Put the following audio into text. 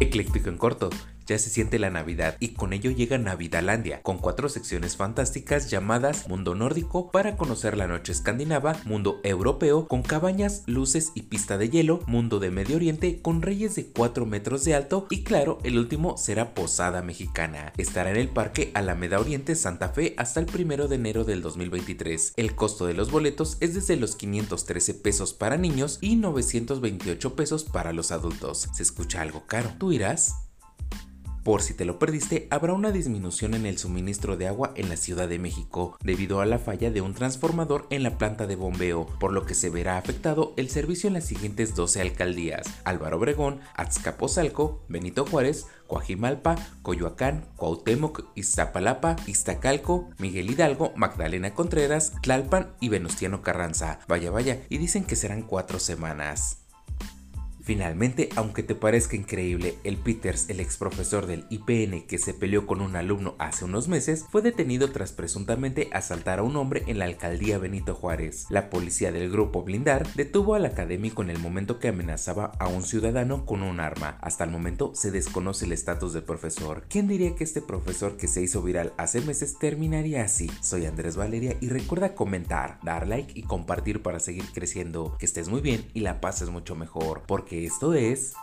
Ecléctico en corto, ya se siente la Navidad y con ello llega Navidalandia, con cuatro secciones fantásticas llamadas Mundo Nórdico para conocer la noche escandinava, Mundo Europeo con cabañas, luces y pista de hielo, Mundo de Medio Oriente con reyes de 4 metros de alto y claro, el último será Posada Mexicana. Estará en el Parque Alameda Oriente Santa Fe hasta el 1 de enero del 2023. El costo de los boletos es desde los 513 pesos para niños y 928 pesos para los adultos. ¿Se escucha algo caro? ¿Tú irás? Por si te lo perdiste, habrá una disminución en el suministro de agua en la Ciudad de México debido a la falla de un transformador en la planta de bombeo, por lo que se verá afectado el servicio en las siguientes 12 alcaldías: Álvaro Obregón, Azcapotzalco, Benito Juárez, Coajimalpa, Coyoacán, Cuauhtémoc, Iztapalapa, Iztacalco, Miguel Hidalgo, Magdalena Contreras, Tlalpan y Venustiano Carranza. Vaya, vaya, y dicen que serán cuatro semanas. Finalmente, aunque te parezca increíble, el Peters, el ex profesor del IPN que se peleó con un alumno hace unos meses, fue detenido tras presuntamente asaltar a un hombre en la alcaldía Benito Juárez. La policía del grupo Blindar detuvo al académico en el momento que amenazaba a un ciudadano con un arma. Hasta el momento se desconoce el estatus del profesor. ¿Quién diría que este profesor que se hizo viral hace meses terminaría así? Soy Andrés Valeria y recuerda comentar, dar like y compartir para seguir creciendo. Que estés muy bien y la pases mucho mejor, porque esto es